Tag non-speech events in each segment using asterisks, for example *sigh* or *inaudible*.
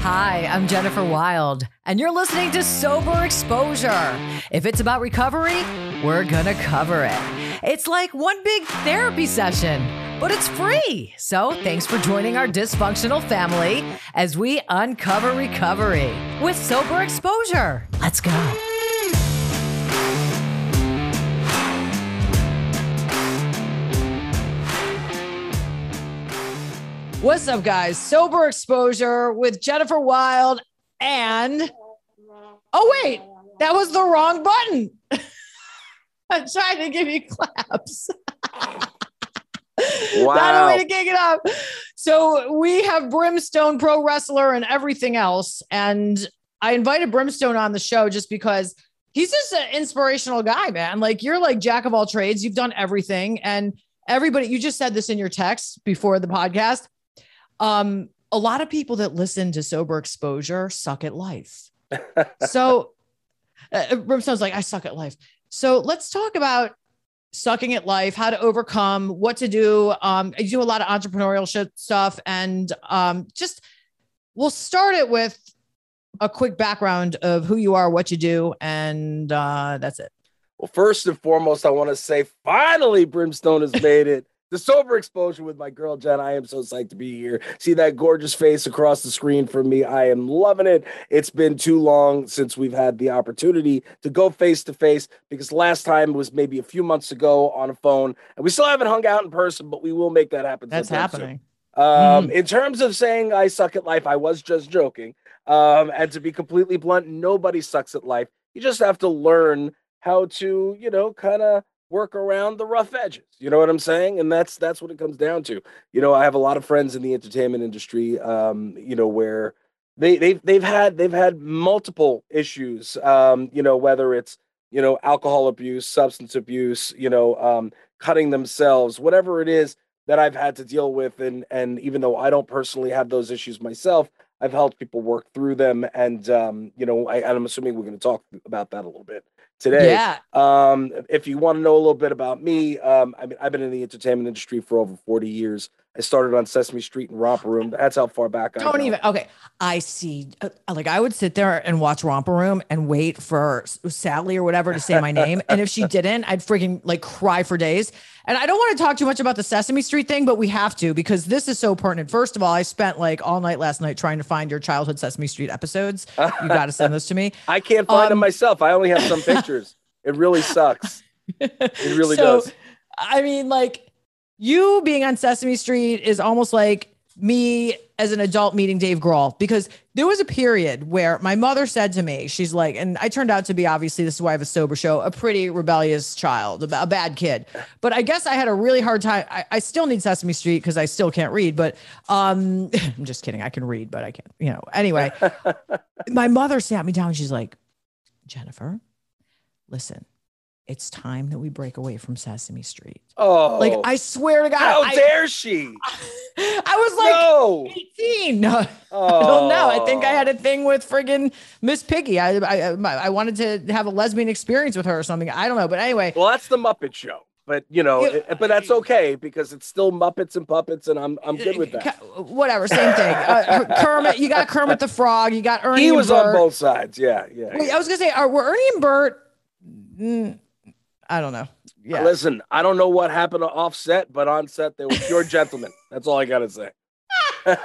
Hi, I'm Jennifer Wild, and you're listening to Sober Exposure. If it's about recovery, we're gonna cover it. It's like one big therapy session, but it's free. So thanks for joining our dysfunctional family as we uncover recovery with Sober Exposure. Let's go. What's up, guys? Sober Exposure with Jennifer Wild and. Oh, wait, that was the wrong button. *laughs* I'm trying to give you claps. *laughs* Wow. Not a way to kick it up. So we have Brimstone, pro wrestler, and everything else. And I invited Brimstone on the show just because he's just an inspirational guy, man. Like you're like jack of all trades. You've done everything. And everybody, you just said this in your text before the podcast. Um, a lot of people that listen to sober exposure suck at life. *laughs* so uh, Brimstone's like, I suck at life. So let's talk about sucking at life, how to overcome, what to do. Um, I do a lot of entrepreneurial shit stuff, and um, just we'll start it with a quick background of who you are, what you do, and uh, that's it. Well, first and foremost, I want to say finally Brimstone has made it. The sober exposure with my girl Jen. I am so psyched to be here. See that gorgeous face across the screen from me. I am loving it. It's been too long since we've had the opportunity to go face to face because last time was maybe a few months ago on a phone, and we still haven't hung out in person, but we will make that happen. That's sometime soon. happening. Um, In terms of saying I suck at life, I was just joking. Um, and to be completely blunt, nobody sucks at life. You just have to learn how to, you know, kind of work around the rough edges. You know what I'm saying? And that's that's what it comes down to. You know, I have a lot of friends in the entertainment industry, um, you know, where they they've they've had they've had multiple issues. Um, you know, whether it's you know alcohol abuse, substance abuse, you know, um, cutting themselves, whatever it is that I've had to deal with, and and even though I don't personally have those issues myself, I've helped people work through them, and um, you know, I, and I'm assuming we're going to talk about that a little bit today. Yeah. Um, if you want to know a little bit about me, um, I mean, I've been in the entertainment industry for over 40 years. I started on Sesame Street and Romper Room. That's how far back I Don't even. Okay, I see. uh, Like I would sit there and watch Romper Room and wait for Sally or whatever to say my name, and if she *laughs* didn't, I'd freaking like cry for days. And I don't want to talk too much about the Sesame Street thing, but we have to because this is so pertinent. First of all, I spent like all night last night trying to find your childhood Sesame Street episodes. You got to send those to me. *laughs* I can't find them Um, myself. I only have some *laughs* pictures. It really sucks. It really So, does. I mean, like you being on Sesame Street is almost like me as an adult meeting Dave Grohl because there was a period where my mother said to me, she's like, and I turned out to be obviously this is why I have a sober show, a pretty rebellious child, a, bad kid. But I guess I had a really hard time. I, I still need Sesame Street because I still can't read, but um, *laughs* I'm just kidding. I can read, but I can't, you know. Anyway, *laughs* my mother sat me down. She's like, Jennifer, listen, it's time that we break away from Sesame Street. Oh, Like, I swear to God, how I, dare she? *laughs* I was like no. 18. No, *laughs* Oh. I don't know. I think I had a thing with friggin' Miss Piggy. I, I, I wanted to have a lesbian experience with her or something. I don't know. But anyway, Well, that's the Muppet Show. But you know, Yeah. it- but that's okay because it's still Muppets and puppets, and I'm I'm good with that. Whatever, same thing. Uh, Kermit, you got Kermit the Frog, you got Ernie He was on both sides. Yeah, yeah. Wait, I was gonna say, are were Ernie and Bert? Mm, I don't know. Yeah. Listen, I don't know what happened to offset, but on set they were pure *laughs* gentlemen. That's all I gotta say. *laughs*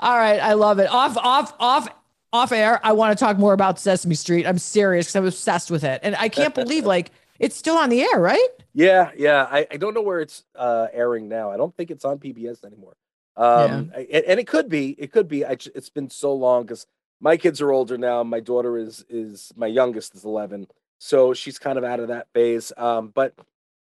All right, I love it. Off, off, off, off air. I want to talk more about Sesame Street. I'm serious because I'm obsessed with it, and I can't believe *laughs* like it's still on the air, right? Yeah, yeah. I, I don't know where it's uh, airing now. I don't think it's on PBS anymore. Um, I- and, and it could be. It could be. I, it's been so long because my kids are older now. My daughter is is my youngest is eleven, so she's kind of out of that phase. Um, but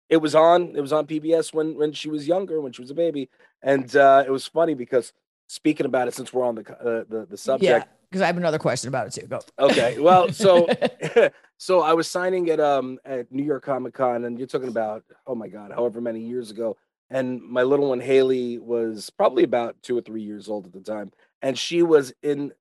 it was on. It was on PBS when when she was younger, when she was a baby, and uh, it was funny because speaking about it, since we're on the uh, the the subject. Yeah, because I have another question about it too. Go. Okay. Well, so *laughs* *laughs* so I was signing at um at New York Comic Con, and you're talking about oh my god, however many years ago. And my little one Haley was probably about two or three years old at the time, and she was in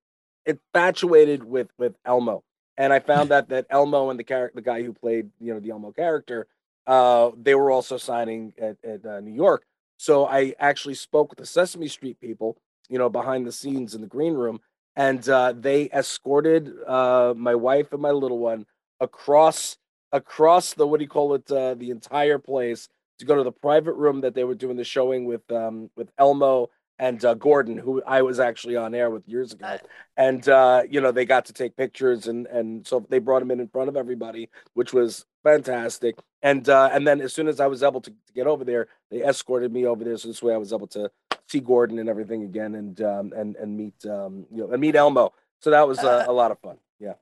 infatuated with with Elmo. And I found out that Elmo and the character, the guy who played you know the Elmo character, uh, they were also signing at at uh, New York. So I actually spoke with the Sesame Street people you know, behind the scenes in the green room, and uh, they escorted uh, my wife and my little one across across the what do you call it uh, the entire place to go to the private room that they were doing the showing with um, with Elmo and uh, Gordon, who I was actually on air with years ago, and uh, you know they got to take pictures and and so they brought him in in front of everybody, which was fantastic. And uh, and then as soon as I was able to, to get over there, they escorted me over there, so this way I was able to see Gordon and everything again, and um, and and meet um, you know and meet Elmo. So that was uh, a lot of fun. Yeah.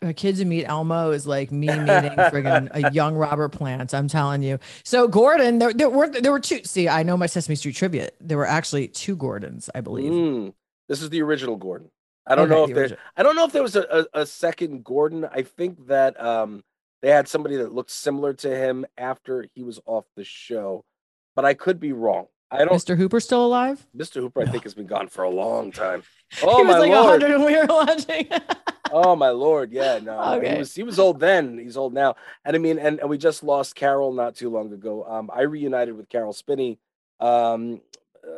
A kid to meet Elmo is like me meeting friggin' a *laughs* young Robert Plant. I'm telling you. So Gordon, there, there were there were two. See, I know my Sesame Street trivia. There were actually two Gordons, I believe. Mm, this is the original Gordon. I don't okay, know if the there. I don't know if there was a, a, a, second Gordon. I think that um they had somebody that looked similar to him after he was off the show, but I could be wrong. I don't. Mr. Hooper still alive? Mr. Hooper, I think, has been gone for a long time. *laughs* Oh he was my like lord! hundred when we were *laughs* watching. Oh my lord! Yeah, no, okay. he was he was old then. He's old now, and I mean, and, and we just lost Carol not too long ago. Um, I reunited with Caroll Spinney. Um,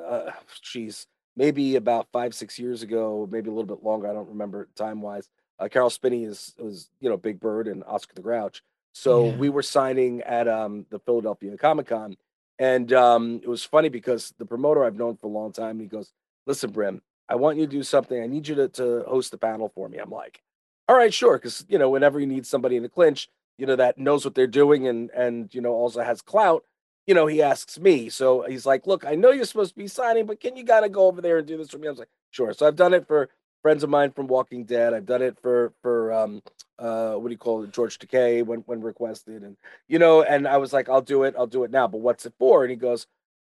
uh, geez, maybe about five six years ago, maybe a little bit longer. I don't remember time wise. Uh, Caroll Spinney is was you know Big Bird and Oscar the Grouch. So yeah. we were signing at um, the Philadelphia Comic Con, and um, it was funny because the promoter I've known for a long time, he goes, "Listen, Brim, I want you to do something. I need you to, to host the panel for me." I'm like, "All right, sure," because you know, whenever you need somebody in the clinch, you know, that knows what they're doing and and you know also has clout, you know, he asks me. So he's like, "Look, I know you're supposed to be signing, but can you gotta go over there and do this for me?" I was like, "Sure." So I've done it for friends of mine from Walking Dead. I've done it for for um uh what do you call it, George Takei when when requested, and you know, and I was like, I'll do it, I'll do it now. But what's it for? And he goes,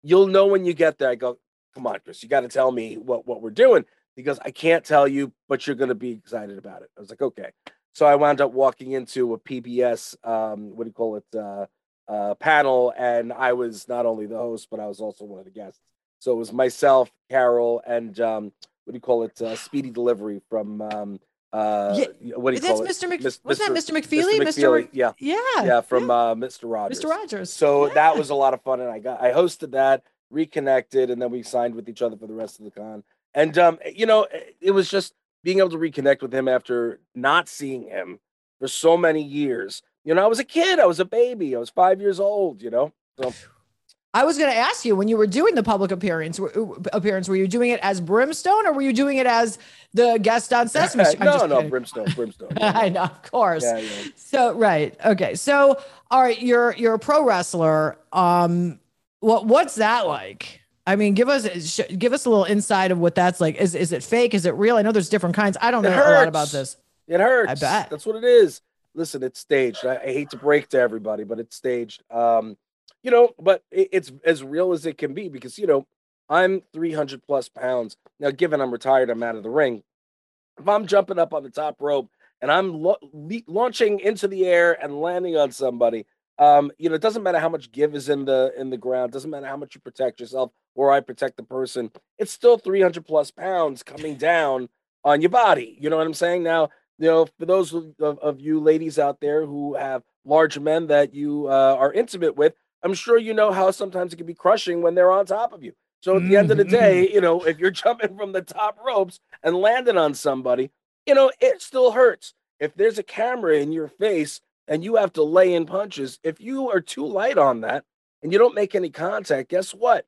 You'll know when you get there. I go, Come on, Chris, you got to tell me what what we're doing. He goes, I can't tell you, but you're gonna be excited about it. I was like, okay. So I wound up walking into a PBS um what do you call it uh uh panel, and I was not only the host, but I was also one of the guests. So it was myself, Carol, and um what do you call it? Uh, speedy delivery from um, uh, yeah, what do you call it? Mr. Mc, Mr. Wasn't that Mr. McFeely? Mr. McFeely, Mr. Yeah, yeah, yeah, from yeah. Uh, Mr. Rogers. Mr. Rogers. So yeah. that was a lot of fun, and I got I hosted that, reconnected, and then we signed with each other for the rest of the con. And um, you know, it was just being able to reconnect with him after not seeing him for so many years. You know, I was a kid, I was a baby, I was five years old. You know, so I was going to ask you when you were doing the public appearance appearance, were you doing it as Brimstone or were you doing it as the guest on *laughs* Sesame Street? no, no, Brimstone, Brimstone. *laughs* Yeah. I know, of course. Yeah, yeah. So right, okay. So all right, you're you're a pro wrestler. Um, what what's that like? I mean, give us give us a little insight of what that's like. Is is it fake? Is it real? I know there's different kinds. I don't know a lot about this. It hurts. I bet that's what it is. Listen, it's staged. I, I hate to break to everybody, but it's staged. Um, you know, but it's as real as it can be because, you know, I'm 300 plus pounds. Now, given I'm retired, I'm out of the ring. If I'm jumping up on the top rope and I'm lo- le- launching into the air and landing on somebody, um, you know, it doesn't matter how much give is in the in the ground, doesn't matter how much you protect yourself or I protect the person. It's still 300 plus pounds coming down on your body. You know what I'm saying? Now, you know, for those of, of you ladies out there who have large men that you uh, are intimate with, I'm sure you know how sometimes it can be crushing when they're on top of you. So at the end of the day, mm-hmm. you know, if you're *laughs* jumping from the top ropes and landing on somebody, you know, it still hurts. If there's a camera in your face and you have to lay in punches, if you are too light on that and you don't make any contact, guess what?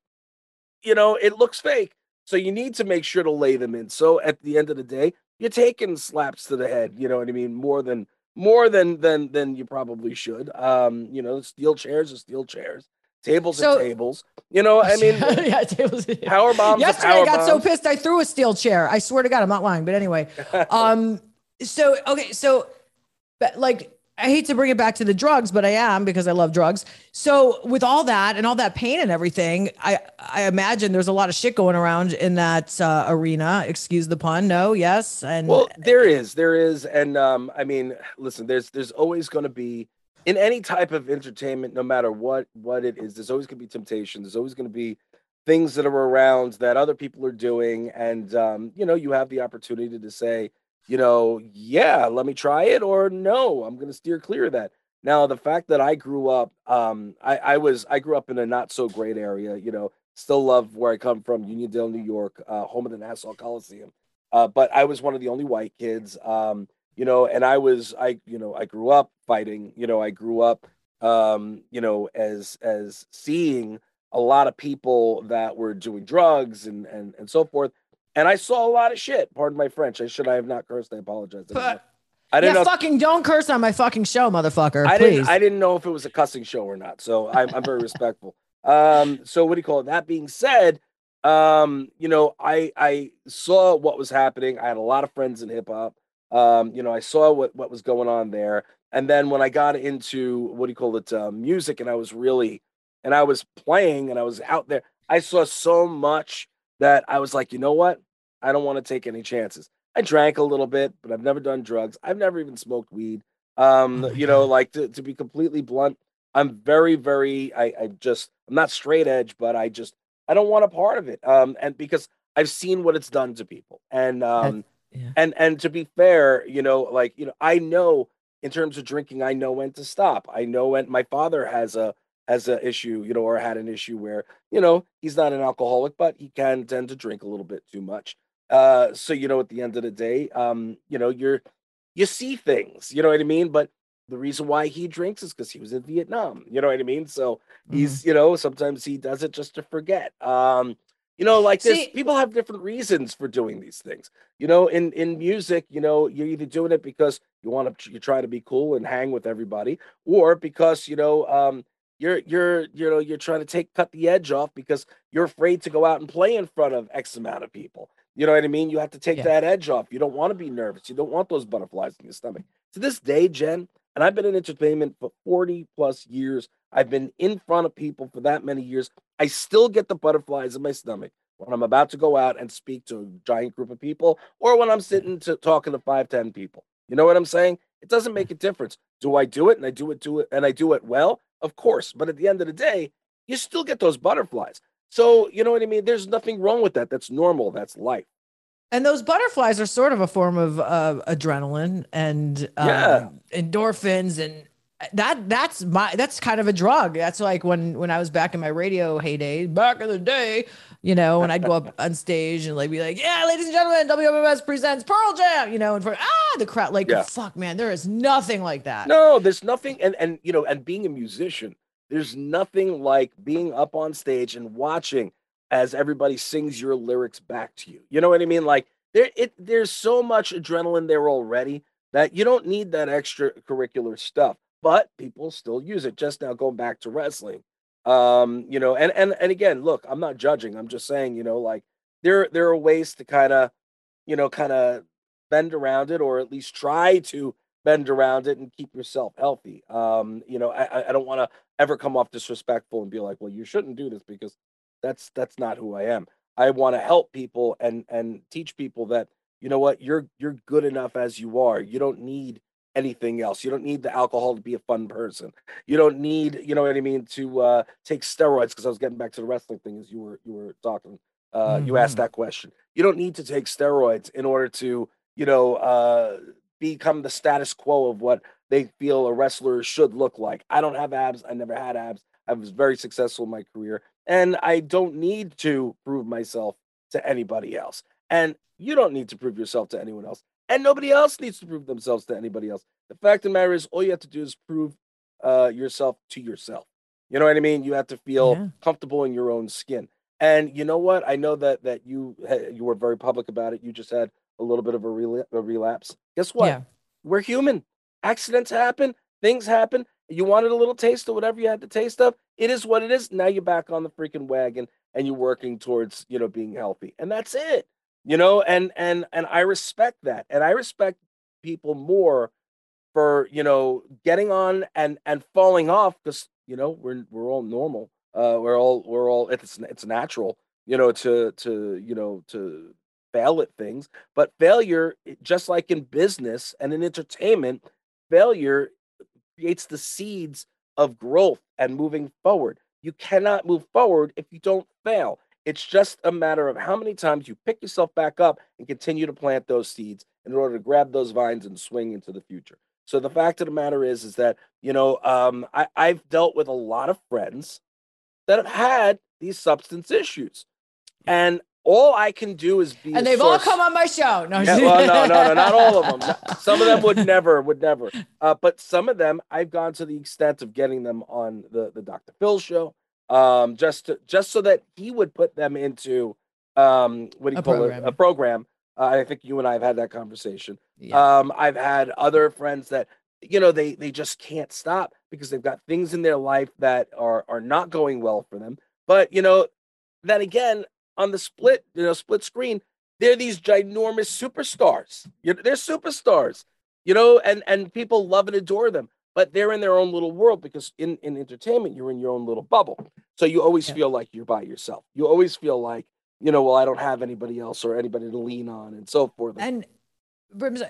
You know, it looks fake. So you need to make sure to lay them in. So at the end of the day, you're taking slaps to the head, you know what I mean, more than more than than than you probably should. Um, you know, steel chairs are steel chairs. Tables so, are tables. You know, I mean, *laughs* yeah, tables. Power *laughs* bombs. Yesterday, power I got bombs. so pissed I threw a steel chair. I swear to God, I'm not lying. But anyway, *laughs* um, so okay, so, but like I hate to bring it back to the drugs, but I am because I love drugs. So with all that and all that pain and everything, I I imagine there's a lot of shit going around in that uh, arena. Excuse the pun. No, yes, and well, there is, there is, and um, I mean, listen, there's there's always going to be in any type of entertainment, no matter what what it is, there's always going to be temptation. There's always going to be things that are around that other people are doing, and um, you know, you have the opportunity to say you know, yeah, let me try it, or no, I'm going to steer clear of that. Now, the fact that I grew up, um, I, I was, I grew up in a not so great area, you know, Still love where I come from, Uniondale, New York, uh, home of the Nassau Coliseum. Uh, but I was one of the only white kids, um, you know, and I was, I, you know, I grew up fighting, you know, I grew up, um, you know, as, as seeing a lot of people that were doing drugs and, and, and so forth. And I saw a lot of shit. Pardon my French. I should I have not cursed. I apologize. But, I didn't yeah, know fucking don't curse on my fucking show, motherfucker. I please. didn't I didn't know if it was a cussing show or not. So I'm, I'm very *laughs* respectful. Um, so what do you call it? That being said, um, you know, I I saw what was happening. I had a lot of friends in hip hop. Um, you know, I saw what what was going on there. And then when I got into what do you call it, uh, music, and I was really, and I was playing, and I was out there, I saw so much that I was like, you know what, I don't want to take any chances. I drank a little bit, but I've never done drugs. I've never even smoked weed. Um, oh you know, like to, to be completely blunt, I'm very, very, I, I just, I'm not straight edge, but I just, I don't want a part of it. Um, and because I've seen what it's done to people. And, um, yeah. and, and to be fair, you know, like, you know, I know in terms of drinking, I know when to stop. I know when my father has a, has an issue, you know, or had an issue where, you know, he's not an alcoholic, but he can tend to drink a little bit too much. Uh, so you know, at the end of the day, um, you know, you're you see things, you know what I mean? But the reason why he drinks is because he was in Vietnam. You know what I mean? So he's, mm-hmm. you know, sometimes he does it just to forget. Um, you know, like this, people have different reasons for doing these things. You know, in in music, you know, you're either doing it because you want to you try to be cool and hang with everybody, or because you know, um, you're you're you know you're trying to take cut the edge off because you're afraid to go out and play in front of X amount of people. You know what I mean? You have to take yeah. that edge off. You don't want to be nervous. You don't want those butterflies in your stomach. To this day, Jen, and I've been in entertainment for 40 plus years. I've been in front of people for that many years. I still get the butterflies in my stomach when I'm about to go out and speak to a giant group of people or when I'm mm-hmm. sitting to talking to five, 10 people. You know what I'm saying? It doesn't mm-hmm. make a difference. Do I do it and I do it do it and I do it well? Of course. But at the end of the day, you still get those butterflies. So, you know what I mean? There's nothing wrong with that. That's normal. That's life. And those butterflies are sort of a form of uh, adrenaline and um, yeah. endorphins and that that's my that's kind of a drug. That's like when when I was back in my radio heyday, back in the day, you know, when I'd go up *laughs* on stage and like be like, "Yeah, ladies and gentlemen, WMMS presents Pearl Jam," you know, and for ah the crowd, like, yeah. fuck, man, there is nothing like that. No, there's nothing, and and you know, and being a musician, there's nothing like being up on stage and watching as everybody sings your lyrics back to you. You know what I mean? Like there it there's so much adrenaline there already that you don't need that extracurricular stuff. But people still use it. Just now going back to wrestling. Um, you know, and and and again, look, I'm not judging. I'm just saying, you know, like there there are ways to kind of, you know, kind of bend around it or at least try to bend around it and keep yourself healthy. Um, you know, I, I don't want to ever come off disrespectful and be like, well, you shouldn't do this because that's that's not who I am. I want to help people and and teach people that you know what you're you're good enough as you are. You don't need anything else. You don't need the alcohol to be a fun person. You don't need, you know what I mean, to uh, take steroids. Because I was getting back to the wrestling thing as you were you were talking. Uh, mm-hmm. You asked mm-hmm. that question. You don't need to take steroids in order to, you know, uh, become the status quo of what they feel a wrestler should look like. I don't have abs. I never had abs. I was very successful in my career and I don't need to prove myself to anybody else. And you don't need to prove yourself to anyone else. And nobody else needs to prove themselves to anybody else. The fact of the matter is, all you have to do is prove uh, yourself to yourself. You know what I mean? You have to feel yeah. comfortable in your own skin. And you know what? I know that that you you were very public about it. You just had a little bit of a, rel- a relapse. Guess what? Yeah. We're human. Accidents happen. Things happen. You wanted a little taste of whatever you had to taste of. It is what it is. Now you're back on the freaking wagon and you're working towards, you know, being healthy. And that's it. You know, and and and I respect that. And I respect people more for, you know, getting on and and falling off because, you know, we're we're all normal. Uh we're all we're all it's it's natural, you know, to to, you know, to fail at things. But failure, just like in business and in entertainment, failure creates the seeds of growth and moving forward. You cannot move forward if you don't fail. It's just a matter of how many times you pick yourself back up and continue to plant those seeds in order to grab those vines and swing into the future. So the fact of the matter is, is that you know, um, I, I've dealt with a lot of friends that have had these substance issues. And all I can do is be and they've all come on my show. No, yeah, well, no, no, no, not all of them. *laughs* Some of them would never, would never. *laughs* Uh, but some of them, I've gone to the extent of getting them on the the Dr. Phil show, um, just to, just so that he would put them into um, what do you A call program. it, a program. Uh, I think you and I have had that conversation. Yeah. Um, I've had other friends that you know they they just can't stop because they've got things in their life that are are not going well for them. But you know, then again, on the split you know split screen, they're these ginormous superstars. You know, they're superstars. You know, and and people love and adore them. But they're in their own little world because in, in entertainment, you're in your own little bubble. So you always Yeah. feel like you're by yourself. You always feel like, you know, well, I don't have anybody else or anybody to lean on and so forth. and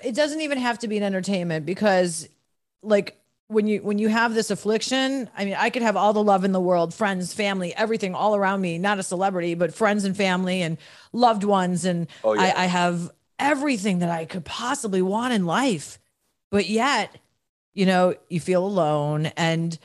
it doesn't even have to be an entertainment because like when you when you have this affliction i mean i could have all the love in the world friends family everything all around me not a celebrity but friends and family and loved ones and oh, yeah. I, I have everything that i could possibly want in life but yet you know you feel alone and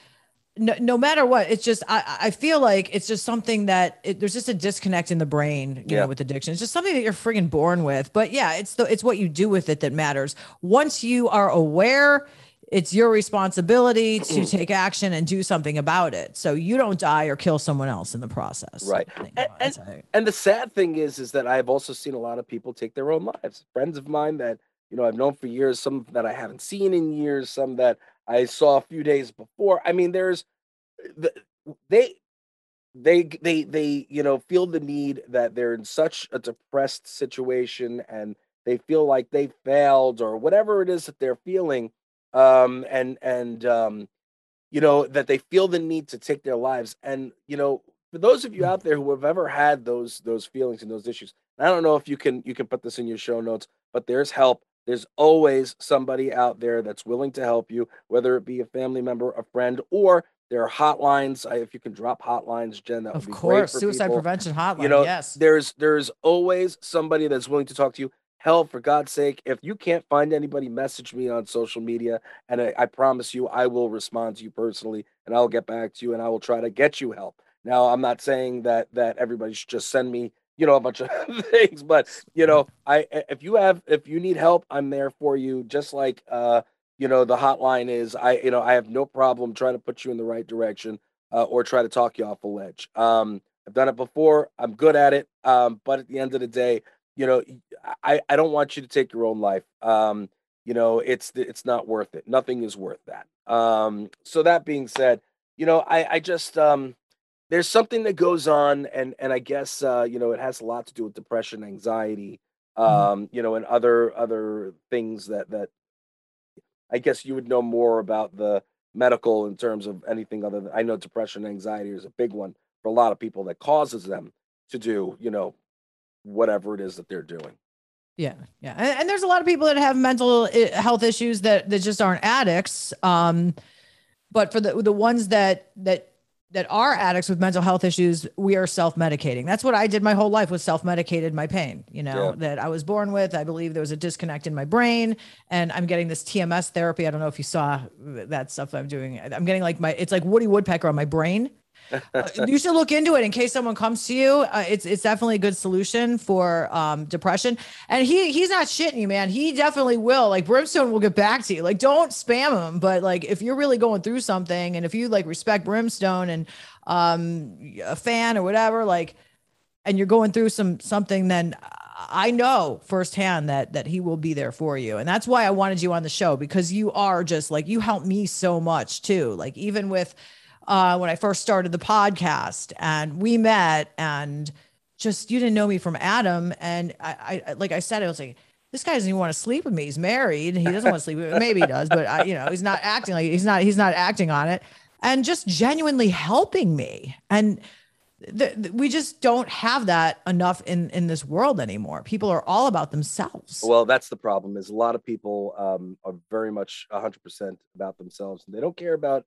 no, no matter what it's just i i feel like it's just something that it, there's just a disconnect in the brain you Yeah. know with addiction it's just something that you're friggin' born with but yeah it's the it's what you do with it that matters once you are aware it's your responsibility to mm-hmm. take action and do something about it so you don't die or kill someone else in the process Right. Think And- And the sad thing is, is that I've also seen a lot of people take their own lives. Friends of mine that you know I've known for years, some that I haven't seen in years, some that I saw a few days before. I mean, there's the, they they they they you know feel the need that they're in such a depressed situation and they feel like they failed or whatever it is that they're feeling um and and um you know that they feel the need to take their lives and you know for those of you out there who have ever had those those feelings and those issues i don't know if you can you can put this in your show notes but there's help there's always somebody out there that's willing to help you whether it be a family member a friend or there are hotlines. If you can drop hotlines jen that would of be great Of course for suicide people. prevention hotline you know yes. there's there's always somebody that's willing to talk to you. Hell for god's sake if you can't find anybody message me on social media and I, I promise you i will respond to you personally and i'll get back to you and i will try to get you help. Now i'm not saying that that everybody should just send me you know a bunch of *laughs* things but you know i if you have if you need help i'm there for you just like uh you know the hotline is i you know i have no problem trying to put you in the right direction uh, or try to talk you off a ledge. Um i've done it before i'm good at it um but at the end of the day you know i i don't want you to take your own life. Um you know it's it's not worth it. Nothing is worth that. Um so that being said you know i i just um there's something that goes on and and i guess uh you know it has a lot to do with depression anxiety um you know and other other things that that i guess you would know more about the medical in terms of anything other than i know depression anxiety is a big one for a lot of people that causes them to do you know whatever it is that they're doing Yeah, yeah, and, and there's a lot of people that have mental health issues that that just aren't addicts. Um, but for the the ones that that that are addicts with mental health issues, we are self medicating. That's what I did my whole life was self medicated my pain. You know Yeah. that I was born with. I believe there was a disconnect in my brain, and I'm getting this TMS therapy. I don't know if you saw that stuff I'm doing. I'm getting like my it's like Woody Woodpecker on my brain. Uh, you should look into it in case someone comes to you. Uh, it's it's definitely a good solution for um, depression. And he he's not shitting you, man. He definitely will. Like Brimstone will get back to you. Like don't spam him, but like if you're really going through something, and if you like respect Brimstone and um, a fan or whatever, like, and you're going through some something, then I know firsthand that that he will be there for you. And that's why I wanted you on the show because you are just like you helped me so much too. Like even with uh, when I first started the podcast and we met and just you didn't know me from Adam. And I, I like I said, I was like, this guy doesn't even want to sleep with me. He's married. He doesn't want to sleep with me. Maybe he does, but I, you know, he's not acting like he's not, he's not acting on it and just genuinely helping me. And th- th- we just don't have that enough in, in this world anymore. People are all about themselves. well that's the problem is a lot of people um, are very much 100% about themselves and they don't care about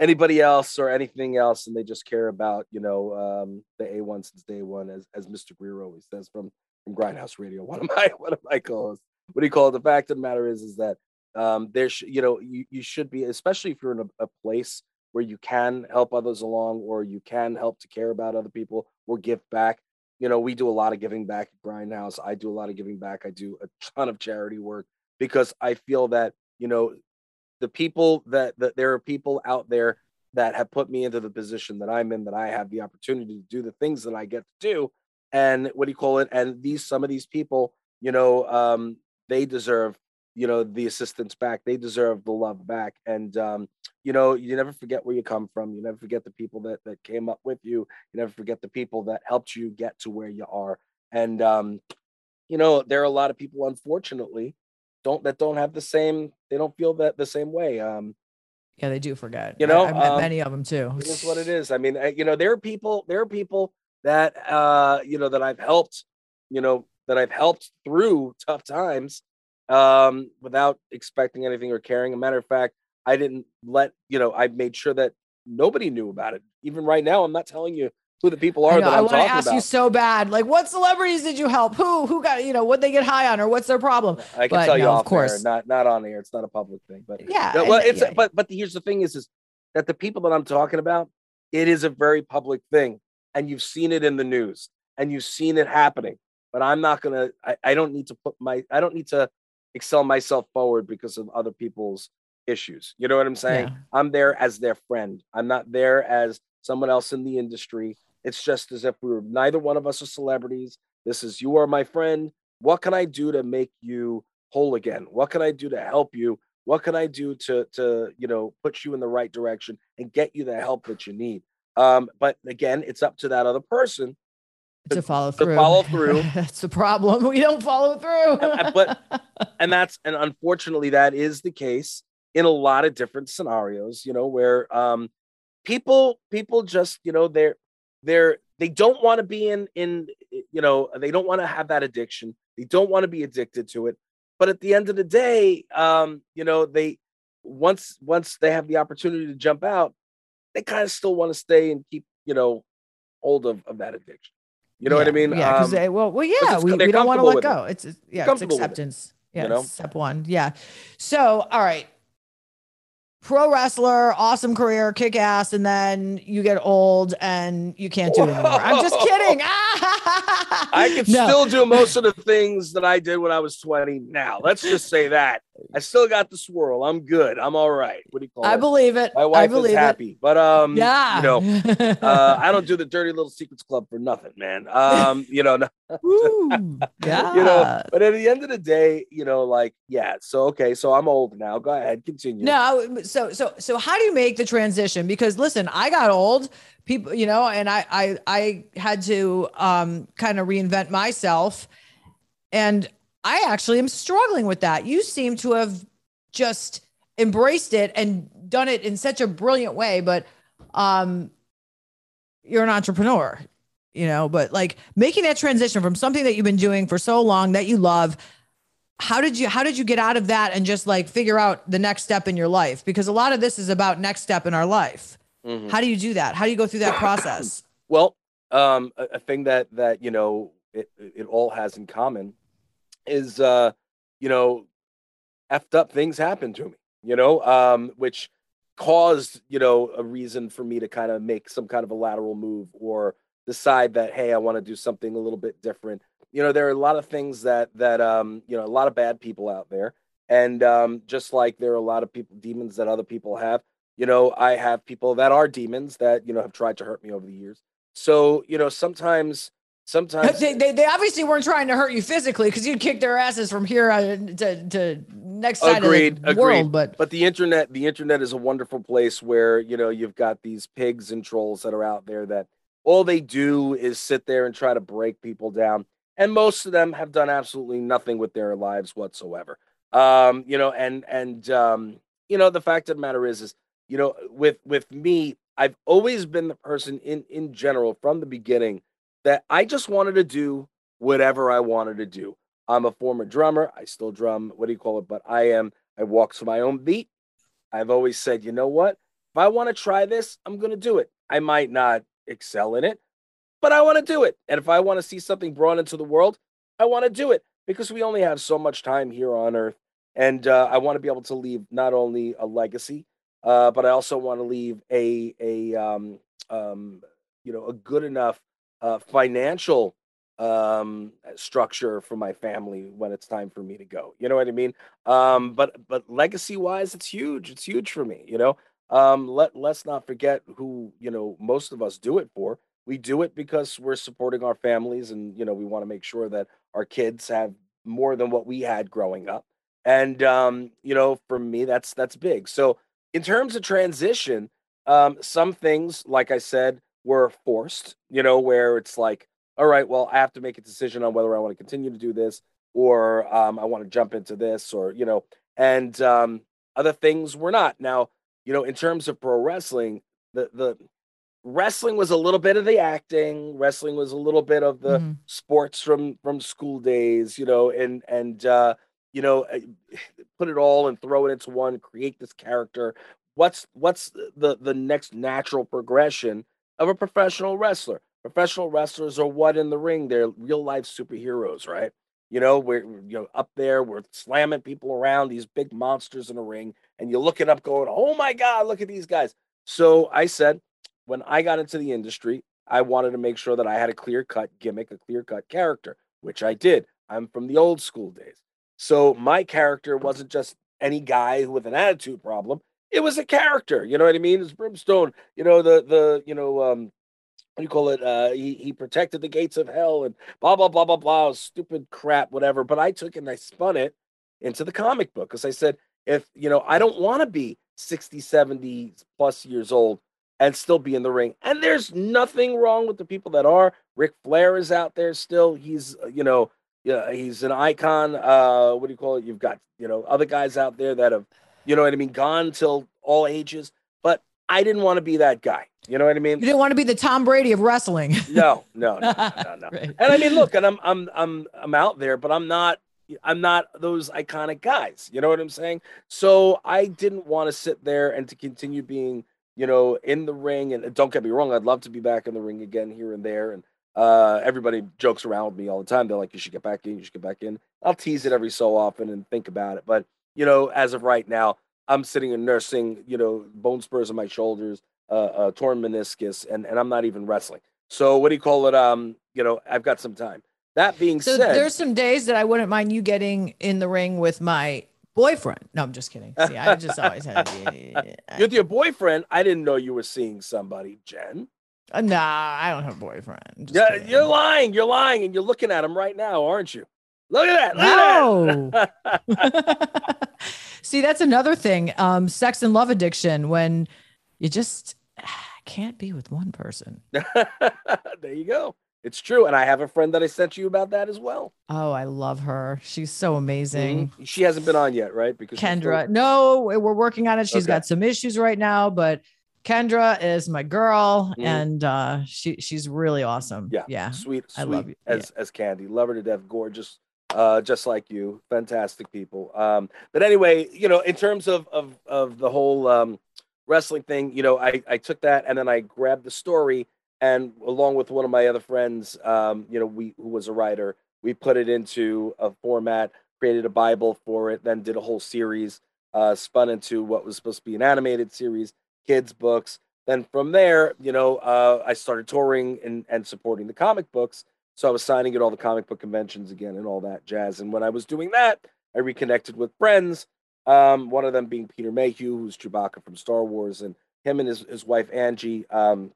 anybody else or anything else and they just care about you know um, the a1 since day one as, as mr greer always says from from grindhouse radio *laughs* one of my one of my co-hosts what do you call it the fact of the matter is is that um, there sh- you know you, you should be especially if you're in a, a place where you can help others along or you can help to care about other people or give back. You know, we do a lot of giving back at Grindhouse. I do a lot of giving back. I do a ton of charity work because I feel that, you know, the people that, that there are people out there that have put me into the position that I'm in, that I have the opportunity to do the things that I get to do. And what do you call it? And these, some of these people, you know, um, they deserve, you know, the assistance back. They deserve the love back. And, um, you know, you never forget where you come from. You never forget the people that, that came up with you. You never forget the people that helped you get to where you are. And, um, you know, there are a lot of people, unfortunately, don't that don't have the same, they don't feel that the same way. Um, yeah, they do forget. You know, I, have met um, many of them too. It is what it is. I mean, you know, there are people, there are people that uh, you know that I've helped, you know, that I've helped through tough times, um, without expecting anything or caring. A matter of fact, I didn't let you know. I made sure that nobody knew about it. Even right now, I'm not telling you who the people are I, that I'm I want to ask about. you so bad. Like, what celebrities did you help? Who who got you know what they get high on or what's their problem? I can But tell you no, of off course. air, not not on air. It's not a public thing, but Yeah, No, well, it's yeah. but but here's the thing: is is that the people that I'm talking about, it is a very public thing, and you've seen it in the news, and you've seen it happening. But I'm not gonna. I, I don't need to put my. I don't need to excel myself forward because of other people's issues. You know what I'm saying? Yeah. I'm there as their friend. I'm not there as someone else in the industry. It's just as if we were neither one of us are celebrities. This is you are my friend. What can I do to make you whole again? What can I do to help you? What can I do to to you know put you in the right direction and get you the help that you need? Um, but again, it's up to that other person. to follow through. to follow *laughs* through. That's the problem. We don't follow through. Uh, but- *laughs* and that's and unfortunately that is the case in a lot of different scenarios you know where um people people just you know they're they're they don't want to be in in you know they don't want to have that addiction they don't want to be addicted to it but at the end of the day um you know they once once they have the opportunity to jump out they kind of still want to stay and keep you know hold of, of that addiction you know what i mean Yeah, because Um, they well, well, yeah, we, we don't want to let with it. go. It's it's- yeah, it's with it, acceptance. Yeah, you know? step one. Yeah. So, all right. Pro wrestler, awesome career, kick ass, and then you get old and you can't do it anymore. I'm just kidding. *laughs* *laughs* I can No. still do most of the things that I did when I was 20 now. Let's just say that. I still got the swirl. I'm good. I'm all right. What do you call I it? I believe it. My I wife believe is happy. But um Yeah. you know, *laughs* uh I don't do the dirty little secrets club for nothing, man. Um, *laughs* you know, no, Woo. yeah. *laughs* you know, but at the end of the day, you know, like, yeah, so okay, so I'm old now. Go ahead, continue. No, so so so how do you make the transition? Because listen, I got old, people, you know, and I I I had to um kind of reinvent myself. And I actually am struggling with that. You seem to have just embraced it and done it in such a brilliant way, but um you're an entrepreneur, you know, but like making that transition from something that you've been doing for so long that you love how did you how did you get out of that and just like figure out the next step in your life because a lot of this is about next step in our life Mhm. how do you do that how do you go through that *coughs* process Well, um, a, a thing that that you know it it all has in common is uh, you know, effed up things happen to me. You know, um, which caused you know a reason for me to kind of make some kind of a lateral move or decide that hey, I want to do something a little bit different. You know, there are a lot of things that that um, you know, a lot of bad people out there, and um, just like there are a lot of people demons that other people have. You know, I have people that are demons that you know have tried to hurt me over the years. So you know, sometimes, sometimes *laughs* they, they, they obviously weren't trying to hurt you physically because you'd kick their asses from here uh, to, to next side Agreed, of the agreed. world but but the internet the internet is a wonderful place where you know you've got these pigs and trolls that are out there that all they do is sit there and try to break people down and most of them have done absolutely nothing with their lives whatsoever um you know and and um you know the fact of the matter is is you know with with me i've always been the person in in general from the beginning that i just wanted to do whatever i wanted to do i'm a former drummer i still drum what do you call it but i am I walk to my own beat. I've always said, you know what? If I want to try this, I'm going to do it. I might not excel in it, but I want to do it. And if I want to see something brought into the world, I want to do it because we only have so much time here on earth. And uh, I want to be able to leave not only a legacy, uh, but I also want to leave a a um, um, you know a good enough uh, financial um structure for my family when it's time for me to go you know what i mean? Um but but legacy wise it's huge it's huge for me you know? Um let let's not forget who you know most of us do it for. We do it because we're supporting our families and you know we want to make sure that our kids have more than what we had growing up. And um you know for me that's that's big. So in terms of transition um some things like i said were forced you know where it's like all right well i have to make a decision on whether i want to continue to do this or um i want to jump into this or you know and um other things were not now you know in terms of pro wrestling the the wrestling was a little bit of the acting wrestling was a little bit of the Mhm. sports from from school days you know and and uh you know uh, *sighs* put it all and throw it into one create this character what's what's the the next natural progression of a professional wrestler professional wrestlers are what in the ring they're real life superheroes right you know we're you know up there we're slamming people around these big monsters in the ring and you're looking up going oh my god look at these guys so i said when I got into the industry, I wanted to make sure that I had a clear cut gimmick, a clear cut character, which I did. I'm from the old school days. So my character wasn't just any guy with an attitude problem. It was a character, you know what I mean? It's Brimstone, you know, the the you know, um, what do you call it? Uh he, he protected the gates of hell and blah blah blah blah blah, stupid crap, whatever. But I took it and I spun it into the comic book because I said, if you know, I don't want to be 60, 70 plus years old and still be in the ring. And there's nothing wrong with the people that are. Ric Flair is out there still. He's, uh, you know, yeah, he's an icon. Uh, what do you call it? You've got, you know, other guys out there that have, you know what I mean, gone till all ages. But I didn't want to be that guy. You know what I mean? You didn't want to be the Tom Brady of wrestling. *laughs* No, no, no, *laughs* no, no. Right. And I mean, look, and I'm, I'm, I'm, I'm out there, but I'm not. I'm not those iconic guys. You know what I'm saying? So I didn't want to sit there and to continue being you know, in the ring. And don't get me wrong, I'd love to be back in the ring again here and there. And uh, everybody jokes around with me all the time. They're like, you should get back in, you should get back in. I'll tease it every so often and think about it. But, you know, as of right now, I'm sitting and nursing, you know, bone spurs in my shoulders, uh, uh, torn meniscus, and, and I'm not even wrestling. So what do you call it? Um, you know, I've got some time. That being So said, there's some days that I wouldn't mind you getting in the ring with my boyfriend. No, I'm just kidding. See, I just always had be. with your boyfriend, I didn't know you were seeing somebody, Jen. Uh, nah, I don't have a boyfriend. Yeah, kidding. you're lying. You're lying, and you're looking at him right now, aren't you? Look at that. Look at that. *laughs* See, that's another thing. Um, sex and love addiction when you just *sighs* can't be with one person. *laughs* there you go. It's true, and I have a friend that I sent you about that as well. Oh, I love her. She's so amazing. Mhm. She hasn't been on yet, right? Because she's still- Kendra. No, we're working on it. She's Okay. got some issues right now, but Kendra is my girl, Mhm. and uh, she she's really awesome. Yeah, yeah. sweet, I love you. as as Candy. Love her to death. Gorgeous, uh, just like you. Fantastic people. Um, but anyway, you know, in terms of of of the whole um, wrestling thing, you know, I I took that and then I grabbed the story and along with one of my other friends, um, you know, we who was a writer, we put it into a format, created a Bible for it, then did a whole series, uh, spun into what was supposed to be an animated series, kids books. Then from there, you know, uh, I started touring and, and supporting the comic books. So I was signing at all the comic book conventions again and all that jazz. And when I was doing that, I reconnected with friends. Um, one of them being Peter Mayhew, who's Chewbacca from Star Wars, and him and his, his wife Angie. Um,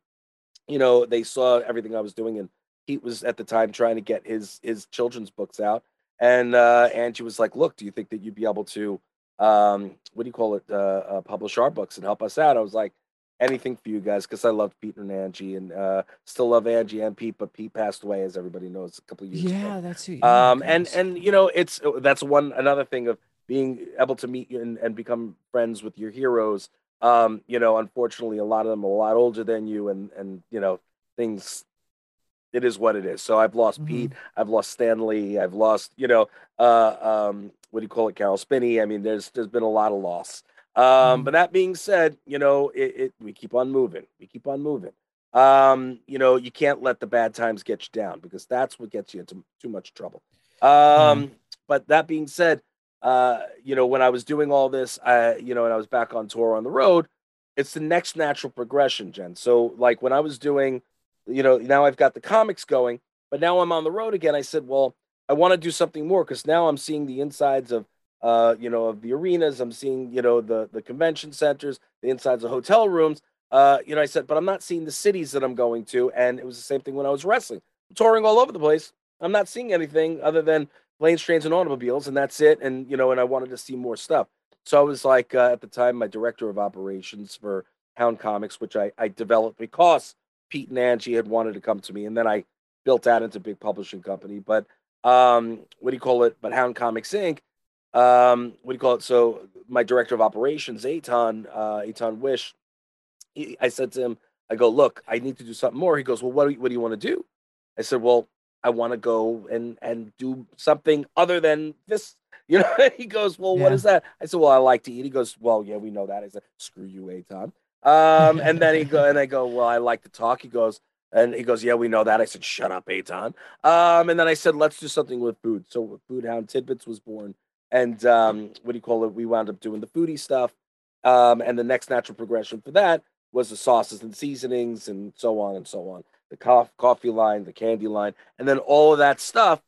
you know, they saw everything I was doing, and Pete was at the time trying to get his his children's books out. And uh, Angie was like, "Look, do you think that you'd be able to, um, what do you call it, uh, uh, publish our books and help us out?" I was like, "Anything for you guys," because I loved Pete and Angie, and uh, still love Angie and Pete. But Pete passed away, as everybody knows, a couple of years ago. Yeah, that's who. Um, and and you know, it's that's one another thing of being able to meet you and, and become friends with your heroes. Um, you know, unfortunately, a lot of them are a lot older than you, and and you know, things. It is what it is. So I've lost Mhm. Pete. I've lost Stanley. I've lost, you know, uh, um, what do you call it, Caroll Spinney. I mean, there's there's been a lot of loss. Um, Mhm. But that being said, you know, it, it we keep on moving. We keep on moving. Um, you know, you can't let the bad times get you down because that's what gets you into too much trouble. Um, but that being said, uh, you know, when I was doing all this, I, you know, and I was back on tour on the road, it's the next natural progression, Jen. So like when I was doing, you know, now I've got the comics going, but now I'm on the road again. I said, well, I want to do something more because now I'm seeing the insides of uh, you know, of the arenas. I'm seeing, you know, the the convention centers, the insides of hotel rooms. Uh, you know, I said, but I'm not seeing the cities that I'm going to. And it was the same thing when I was wrestling, I'm touring all over the place. I'm not seeing anything other than planes, trains, and automobiles, and that's it. And you know, and I wanted to see more stuff. So I was like, uh, at the time, my director of operations for Hound Comics, which I, I developed because Pete and Angie had wanted to come to me, and then I built that into a big publishing company. But um, what do you call it? But Hound Comics Inc. Um, what do you call it? So my director of operations, Aton, uh, Aton Wish, he, I said to him, I go, look, I need to do something more. He goes, well, what do you, what do you want to do? I said, well, I want to go and and do something other than this. *laughs* You know, he goes, well, yeah. what is that? I said, well, I like to eat. He goes, well, yeah, we know that. I said, screw you, Aton. Um, and then he go and I go, well, I like to talk. He goes, and he goes, yeah, we know that. I said, shut up, Aton. Um, and then I said, let's do something with food. So Food Hound Tidbits was born, and um, what do you call it? We wound up doing the foodie stuff. Um, and the next natural progression for that was the sauces and seasonings and so on and so on. The coffee, coffee line, the candy line, and then all of that stuff.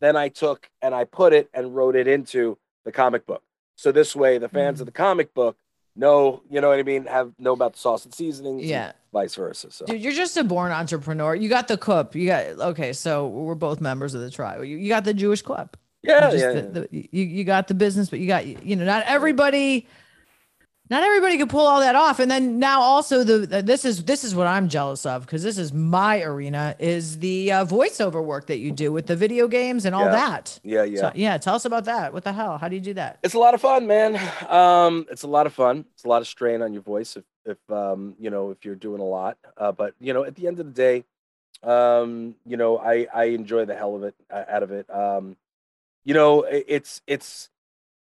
Then I took and I put it and wrote it into the comic book. So this way, the fans mm-hmm. of the comic book know, you know what I mean, have know about the sauce and seasonings. Yeah. vice versa. So Dude, you're just a born entrepreneur. You got the cup. You got okay. So we're both members of the tribe. You, you got the Jewish club. Yeah, yeah, the, the, you, you got the business, but you got you know not everybody not everybody can pull all that off. And then now also the this is this is what i'm jealous of because this is my arena is the uh, voiceover work that you do with the video games and all yeah. that. Yeah yeah. so, yeah tell us about that. What the hell? How do you do that? It's a lot of fun man. Um it's a lot of fun. It's a lot of strain on your voice if if um you know if you're doing a lot. Uh, but you know at the end of the day um you know i i enjoy the hell of it uh, out of it. Um you know it's it's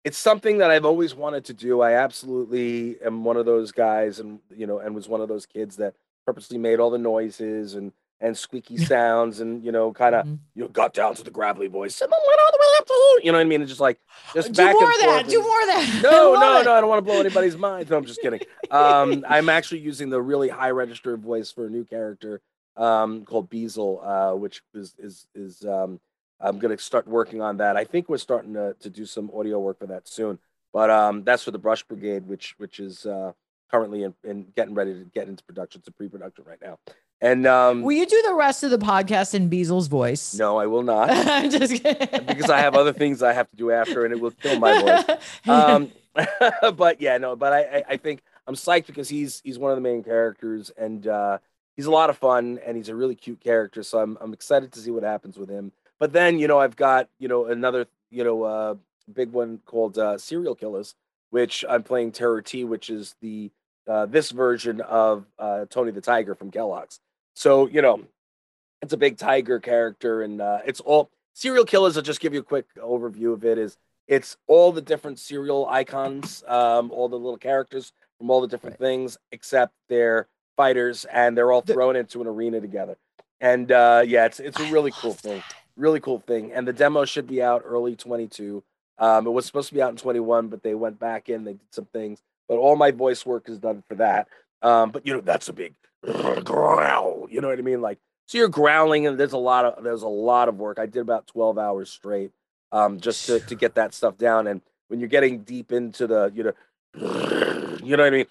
it's something that I've always wanted to do. I absolutely am one of those guys, and you know, and was one of those kids that purposely made all the noises and and squeaky *laughs* sounds, and you know, kind of mm-hmm. you know, got down to the gravelly voice. someone went all the way up to You know what I mean? It's just like just do back more and of that. forth. Do more of that. *laughs* No, no, it. no. I don't want to blow anybody's mind. No, I'm just kidding. Um, *laughs* I'm actually using the really high register voice for a new character um, called Beazle, uh, which is is is um, I'm going to start working on that. I think we're starting to, to do some audio work for that soon. But um, that's for the Brush Brigade, which which is uh, currently in, in, getting ready to get into production. It's a pre-production right now. And um, will you do the rest of the podcast in Beazle's voice? No, I will not. *laughs* just *laughs* because I have other things I have to do after, and it will kill my voice. *laughs* Um, but yeah, no. But I, I think I'm psyched because he's he's one of the main characters, and uh, he's a lot of fun, and he's a really cute character. So I'm I'm excited to see what happens with him. But then, you know, I've got, you know, another, you know, uh, big one called uh, Serial Killers, which I'm playing Terror T, which is the uh, this version of uh, Tony the Tiger from Kellogg's. So, you know, it's a big tiger character, and uh, it's all serial killers. I'll just give you a quick overview of it. Is it's all the different cereal icons, um, all the little characters from all the different right. things, except they're fighters, and they're all thrown into an arena together. And uh, yeah, it's it's a really cool thing really cool thing. And the demo should be out early 22. Um, it was supposed to be out in 21, but they went back in, they did some things. But all my voice work is done for that. Um, but you know, that's a big *sniffs* growl. You know what I mean? Like, so you're growling, and there's a lot of there's a lot of work. I did about 12 hours straight, um, just to to get that stuff down. And when you're getting deep into the, you know, *sniffs* you know what I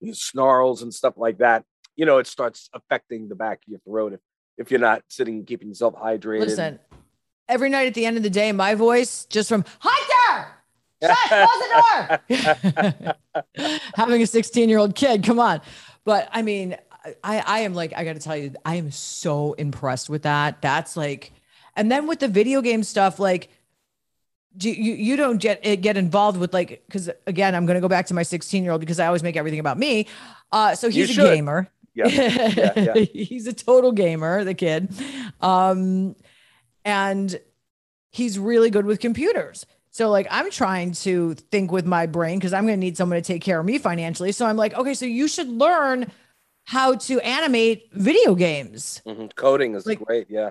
mean, *sniffs* snarls and stuff like that, you know, it starts affecting the back of your throat if if you're not sitting keeping yourself hydrated. Listen, every night at the end of the day, my voice just from Hunter. Shut, *laughs* close the door. *laughs* Having a 16 year old kid, come on. But I mean, I, I am like, I got to tell you, I am so impressed with that. That's like, and then with the video game stuff, like, do you you don't get get involved with like because again I'm going to go back to my 16 year old because I always make everything about me. Uh, so he's a gamer. Yeah. *laughs* yeah, yeah. he's a total gamer, the kid. Um, and he's really good with computers. So like I'm trying to think with my brain because I'm going to need someone to take care of me financially. So I'm like, okay, so you should learn how to animate video games. Mm-hmm. Coding is like, great. Yeah.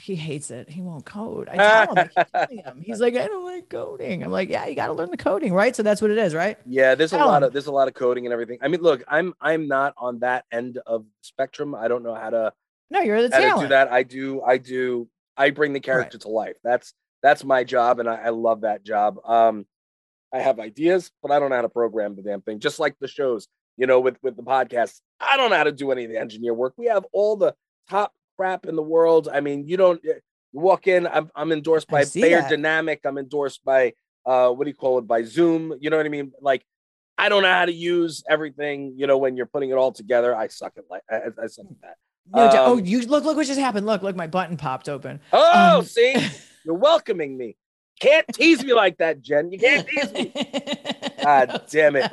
He hates it. He won't code. I tell him, I *laughs* him. He's like, I don't like coding. I'm like, yeah, you got to learn the coding, right? So that's what it is, right? Yeah, there's a lot him. of there's a lot of coding and everything. I mean, look, I'm I'm not on that end of spectrum. I don't know how to No, you're the how to do that. I do I do I bring the character to life. That's that's my job, and I, I love that job. Um, I have ideas, but I don't know how to program the damn thing. Just like the shows, you know, with with the podcast, I don't know how to do any of the engineer work. We have all the top crap in the world. I mean, you don't you walk in. I'm I'm endorsed by Bayer that. Dynamic. I'm endorsed by uh, what do you call it? By Zoom. You know what I mean? Like. I don't know how to use everything, you know, when you're putting it all together. I suck at like I, I suck at that. No, oh, Um, you look, look what just happened. Look, look, my button popped open. Oh, Um, see, *laughs* you're welcoming me. Can't tease me like that, Jen. You can't tease me. *laughs* God damn it.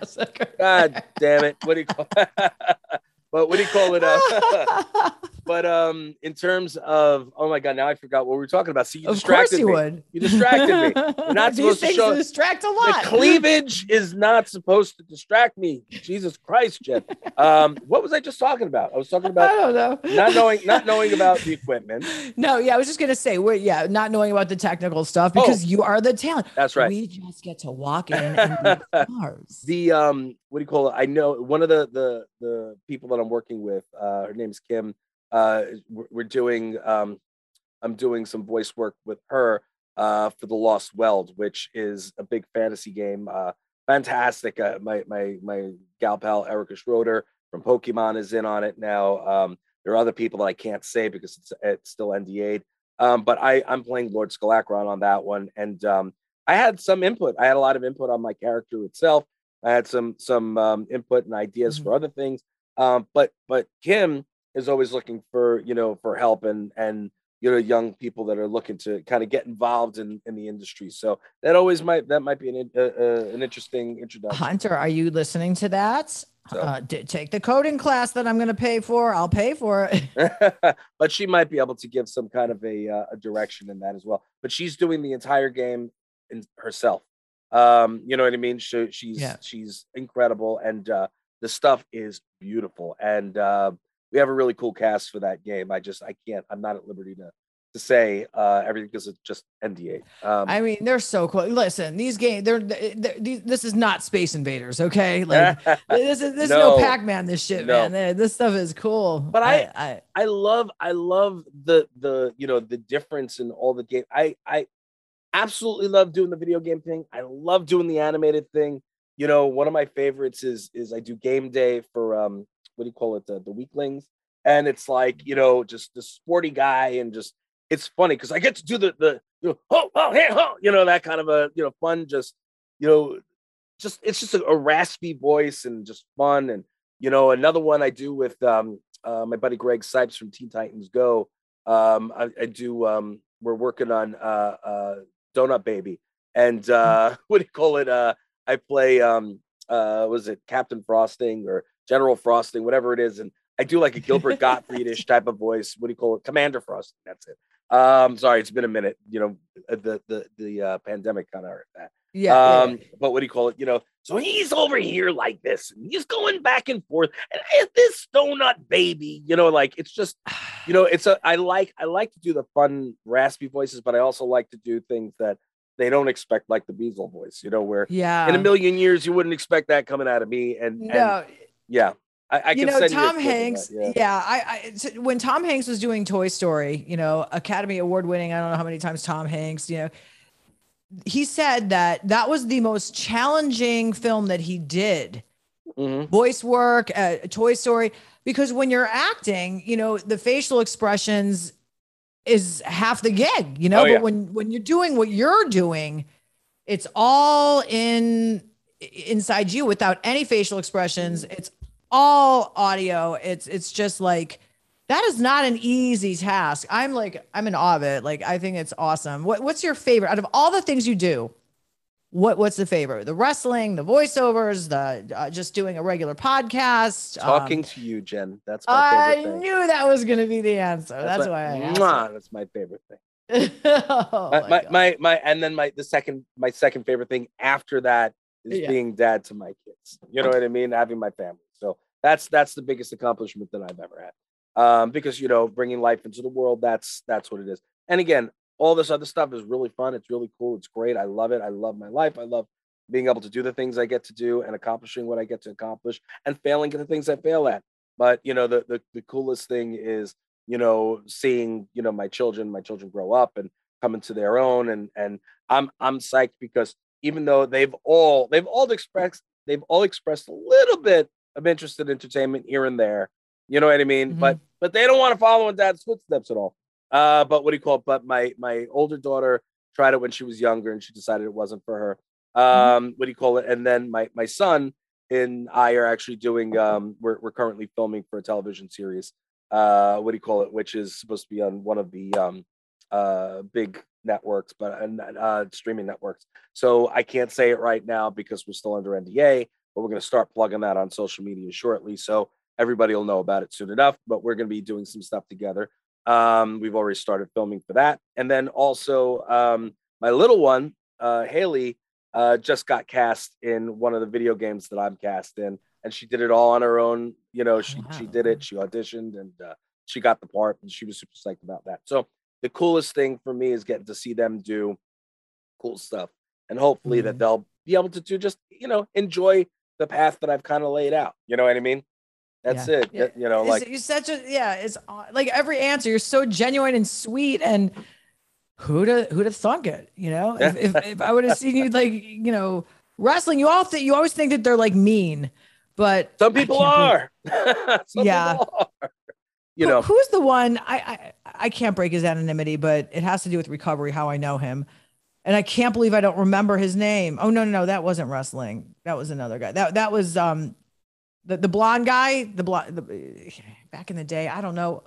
God damn it. What do you call *laughs* But what do you call it? Uh, *laughs* but um, in terms of oh my god, now I forgot what we were talking about. See, you of course distracted you me. would. You distracted me. You're not *laughs* supposed to show- distract a lot. The cleavage is not supposed to distract me. Jesus Christ, Jen. Um, what was I just talking about? I was talking about *laughs* I don't know. not knowing not knowing about the equipment. No, yeah, I was just gonna say, we're yeah, not knowing about the technical stuff Oh. because you are the talent. That's right. We just get to walk in and be stars. the um what do you call it i know one of the the the people that i'm working with uh her name's kim uh we're, we're doing um i'm doing some voice work with her uh for the lost weld which is a big fantasy game uh fantastic uh, my my my gal pal erica schroeder from pokemon is in on it now um there are other people that i can't say because it's it's still nda'd um but i i'm playing lord Skalakron on that one and um I had some input. I had a lot of input on my character itself. I had some some um, input and ideas Mhm. for other things. Um, but but Kim is always looking for you know for help and and you know young people that are looking to kind of get involved in in the industry. So that always might that might be an uh, uh, an interesting introduction. Hunter, are you listening to that? So- Uh, d- take the coding class that I'm going to pay for. I'll pay for it. *laughs* *laughs* but she might be able to give some kind of a, uh, a direction in that as well. But she's doing the entire game in herself. Um, you know what I mean? She, she's Yeah. she's incredible, and uh, the stuff is beautiful. And uh, we have a really cool cast for that game. I just I can't. I'm not at liberty to to say uh, everything because it's just NDA. Um, I mean, they're so cool. Listen, these games, they're, they're, these, this is not Space Invaders, okay? Like, *laughs* this is this is no, No. Pac-Man. This shit, No. man. They- This stuff is cool. But I- I, I love I love the the you know the difference in all the game. I I absolutely love doing the video game thing. I love doing the animated thing. You know, one of my favorites is is I do game day for um what do you call it the the weaklings, and it's like you know just the sporty guy and just it's funny because I get to do the the you know oh oh hey oh you know that kind of a you know fun just you know just it's just a, a raspy voice and just fun and you know another one I do with um uh, my buddy Greg Cipes from Teen Titans Go. Um, I, I do. Um, we're working on uh, uh, Donut Baby, and uh, *laughs* what do you call it? Uh, I play. Um, uh, was it Captain Frosting or General Frosting, whatever it is, and I do like a Gilbert *laughs* Gottfriedish type of voice. What do you call it? Commander Frosting. That's it. Um, sorry, it's been a minute. You know, the the the uh, pandemic kind of hurt that yeah, yeah, um but what do you call it you know so he's over here like this and he's going back and forth and this donut baby you know like it's just you know it's a i like i like to do the fun raspy voices but i also like to do things that they don't expect like the Beazle voice you know where yeah. in a million years you wouldn't expect that coming out of me and, and yeah i, I you can know you tom clip hanks yeah. yeah, I, I when tom hanks was doing toy story you know academy award winning i don't know how many times tom hanks you know he said that that was the most challenging film that he did Mhm. voice work uh, toy story because when you're acting you know the facial expressions is half the gig you know Oh, but yeah. when when you're doing what you're doing it's all in inside you without any facial expressions. It's all audio. It's it's just like that is not an easy task. I'm like i'm in awe of it. Like i think it's awesome. What, what's your favorite? Out of all the things you do what what's the favorite the wrestling the voiceovers the uh, just doing a regular podcast um, talking to you jen that's my i thing knew that was going to be the answer that's, my- why i asked Mwah, that's my favorite thing *laughs* oh, my, my my, my my and then my the second my second favorite thing after that is Yeah. being dad to my kids. You know what I mean? Having my family. So that's that's the biggest accomplishment that I've ever had. um, because you know bringing life into the world that's that's what it is. And again, all this other stuff is really fun. It's really cool. It's great. I love it. I love my life. I love being able to do the things I get to do and accomplishing what I get to accomplish and failing at the things I fail at. But you know, the the, the coolest thing is you know seeing you know my children, my children grow up and come into their own, and and I'm I'm psyched because even though they've all they've all expressed they've all expressed a little bit of interest in entertainment here and there. You know what I mean? Mm-hmm. But but they don't want to follow in dad's footsteps at all. Uh, but what do you call it? But my my older daughter tried it when she was younger and she decided it wasn't for her. Mm-hmm. Um, mm-hmm. what do you call it? And then my my son and I are actually doing um we're we're currently filming for a television series. Uh what do you call it? Which is supposed to be on one of the um uh big networks, but uh streaming networks. So I can't say it right now because we're still under NDA, but we're gonna start plugging that on social media shortly. So everybody will know about it soon enough, but we're gonna be doing some stuff together. Um, we've already started filming for that. And then also um my little one, uh Haley, uh, just got cast in one of the video games that I'm cast in, and she did it all on her own. You know, she wow. she did it. She auditioned and uh, she got the part, and she was super psyched about that. So the coolest thing for me is getting to see them do cool stuff, and hopefully mm-hmm. that they'll be able to do just you know enjoy the path that I've kind of laid out. You know what I mean? That's yeah. it. Yeah. You know, like you're such a yeah. It's like every answer. You're so genuine and sweet and who'd have, who'd have thunk it? You know, if, if, *laughs* if I would have seen you like, you know, wrestling, you all think, you always think that they're like mean, but some people are. *laughs* some yeah. People are. You know, who's the one I, I, I can't break his anonymity, but it has to do with recovery, how I know him. And I can't believe I don't remember his name. Oh no, no, no, that wasn't wrestling. That was another guy. That that was um the, the blonde guy, the blonde back in the day. I don't know.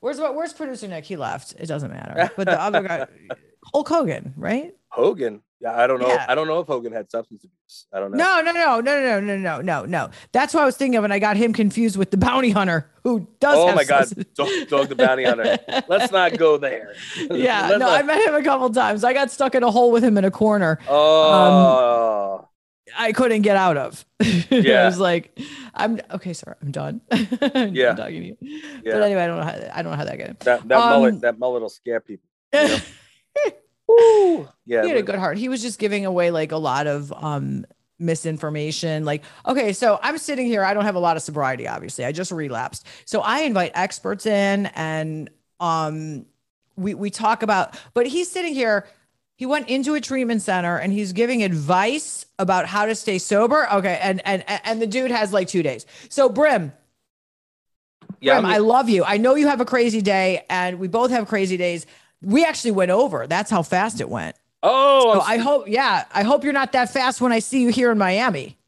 Where's what? Where's producer Nick? He left. It doesn't matter. But the other guy, *laughs* Hulk Hogan, right? Hogan. Yeah, I don't know. Yeah. I don't know if Hogan had substance abuse. I don't know. No, no, no, no, no, no, no, no, no. That's what I was thinking of, and I got him confused with the bounty hunter who does. Oh my God, dog, dog, the bounty hunter. Let's *laughs* not go there. Yeah, no, not... I met him a couple times. I got stuck in a hole with him in a corner. Oh. Um, I couldn't get out of. *laughs* Yeah. I was like, I'm okay, sir. I'm done. *laughs* I'm yeah. talking to you. Yeah. But anyway, I don't know how I don't know how that got. That that um, mullet that mullet will scare people. You *laughs* know? Woo. Yeah. He had a good heart. He was just giving away like a lot of um misinformation. Like, okay, so I'm sitting here. I don't have a lot of sobriety, obviously. I just relapsed. So I invite experts in and um we we talk about, but he's sitting here he went into a treatment center and he's giving advice about how to stay sober. Okay, and and and the dude has like two days. So Brim, yeah, Brim, I love you. I know you have a crazy day, and we both have crazy days. We actually went over. That's how fast it went. Oh, so I hope. Yeah, I hope you're not that fast when I see you here in Miami.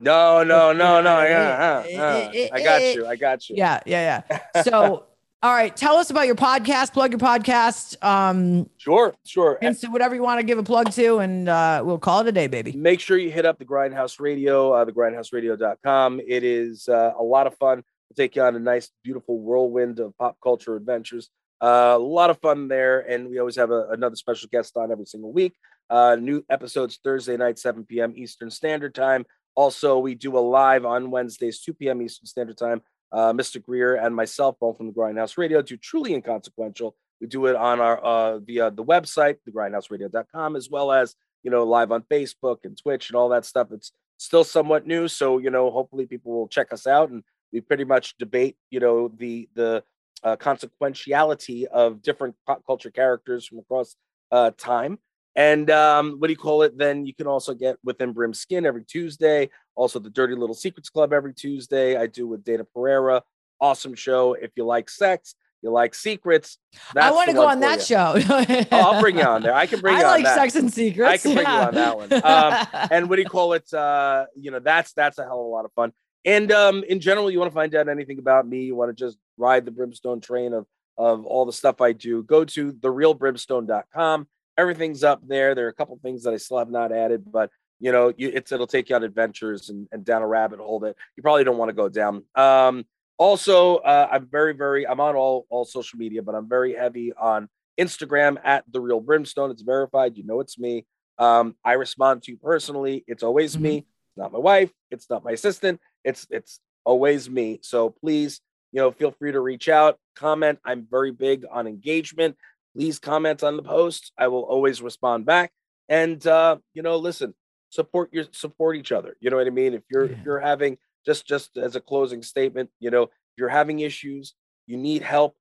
No, no, no, no. Yeah, *laughs* uh, uh, I got you. I got you. Yeah, yeah, yeah. So. All right, tell us about your podcast. Plug your podcast. Um, sure, sure. Insta, whatever you want to give a plug to, and uh, we'll call it a day, baby. Make sure you hit up the Grindhouse Radio, uh, thegrindhouseradio.com. It is uh, a lot of fun. We'll take you on a nice, beautiful whirlwind of pop culture adventures. Uh, a lot of fun there, and we always have a, another special guest on every single week. Uh, new episodes Thursday night, 7 p.m. Eastern Standard Time. Also, we do a live on Wednesdays, 2 p.m. Eastern Standard Time uh, Mr. Greer and myself, both from the Grindhouse Radio, do Truly Inconsequential. We do it on our uh, via the website, thegrindhouseradio.com, as well as you know live on Facebook and Twitch and all that stuff. It's still somewhat new, so you know hopefully people will check us out and we pretty much debate you know the the uh, consequentiality of different pop culture characters from across uh, time. And um, what do you call it? Then you can also get within Brim Skin every Tuesday. Also, the Dirty Little Secrets Club every Tuesday. I do with Dana Pereira. Awesome show. If you like sex, you like secrets. I want to go on that you. show. oh, I'll bring you on there. I can bring *laughs* I you like on that. Sex and Secrets. I can bring yeah. you on that one. Um, *laughs* and what do you call it? Uh, you know, that's that's a hell of a lot of fun. And um, in general, you want to find out anything about me, you want to just ride the brimstone train of of all the stuff I do, go to therealbrimstone.com everything's up there. There are a couple things that I still have not added, but you know, you, it's it'll take you on adventures and, and down a rabbit hole that you probably don't want to go down. Um, also, uh, I'm very, very, I'm on all all social media, but I'm very heavy on Instagram at the real brimstone. It's verified. You know, it's me. Um, I respond to you personally. It's always mm-hmm. me. It's not my wife. It's not my assistant. It's it's always me. So please you know, feel free to reach out, comment. I'm very big on engagement. Please comment on the post. I will always respond back. And uh, you know, listen, support your support each other. You know what I mean? If you're yeah. if you're having just just as a closing statement, you know, if you're having issues, you need help,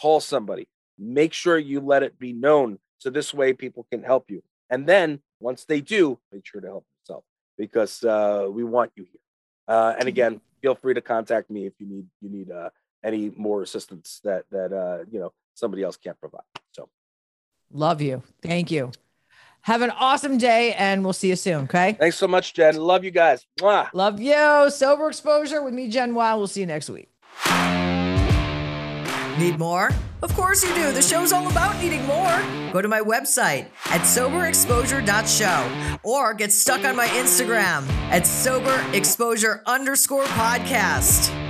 call somebody. Make sure you let it be known so this way people can help you. And then once they do, make sure to help yourself because uh, we want you here. Uh, and again, feel free to contact me if you need you need uh, any more assistance that that uh, you know somebody else can't provide. So, love you. Thank you. Have an awesome day, and we'll see you soon. Okay. Thanks so much, Jen. Love you guys. Mwah. Love you. Sober exposure with me, Jen Wild. We'll see you next week. Need more? Of course you do. The show's all about needing more. Go to my website at soberexposure.show or get stuck on my Instagram at soberexposure underscore podcast.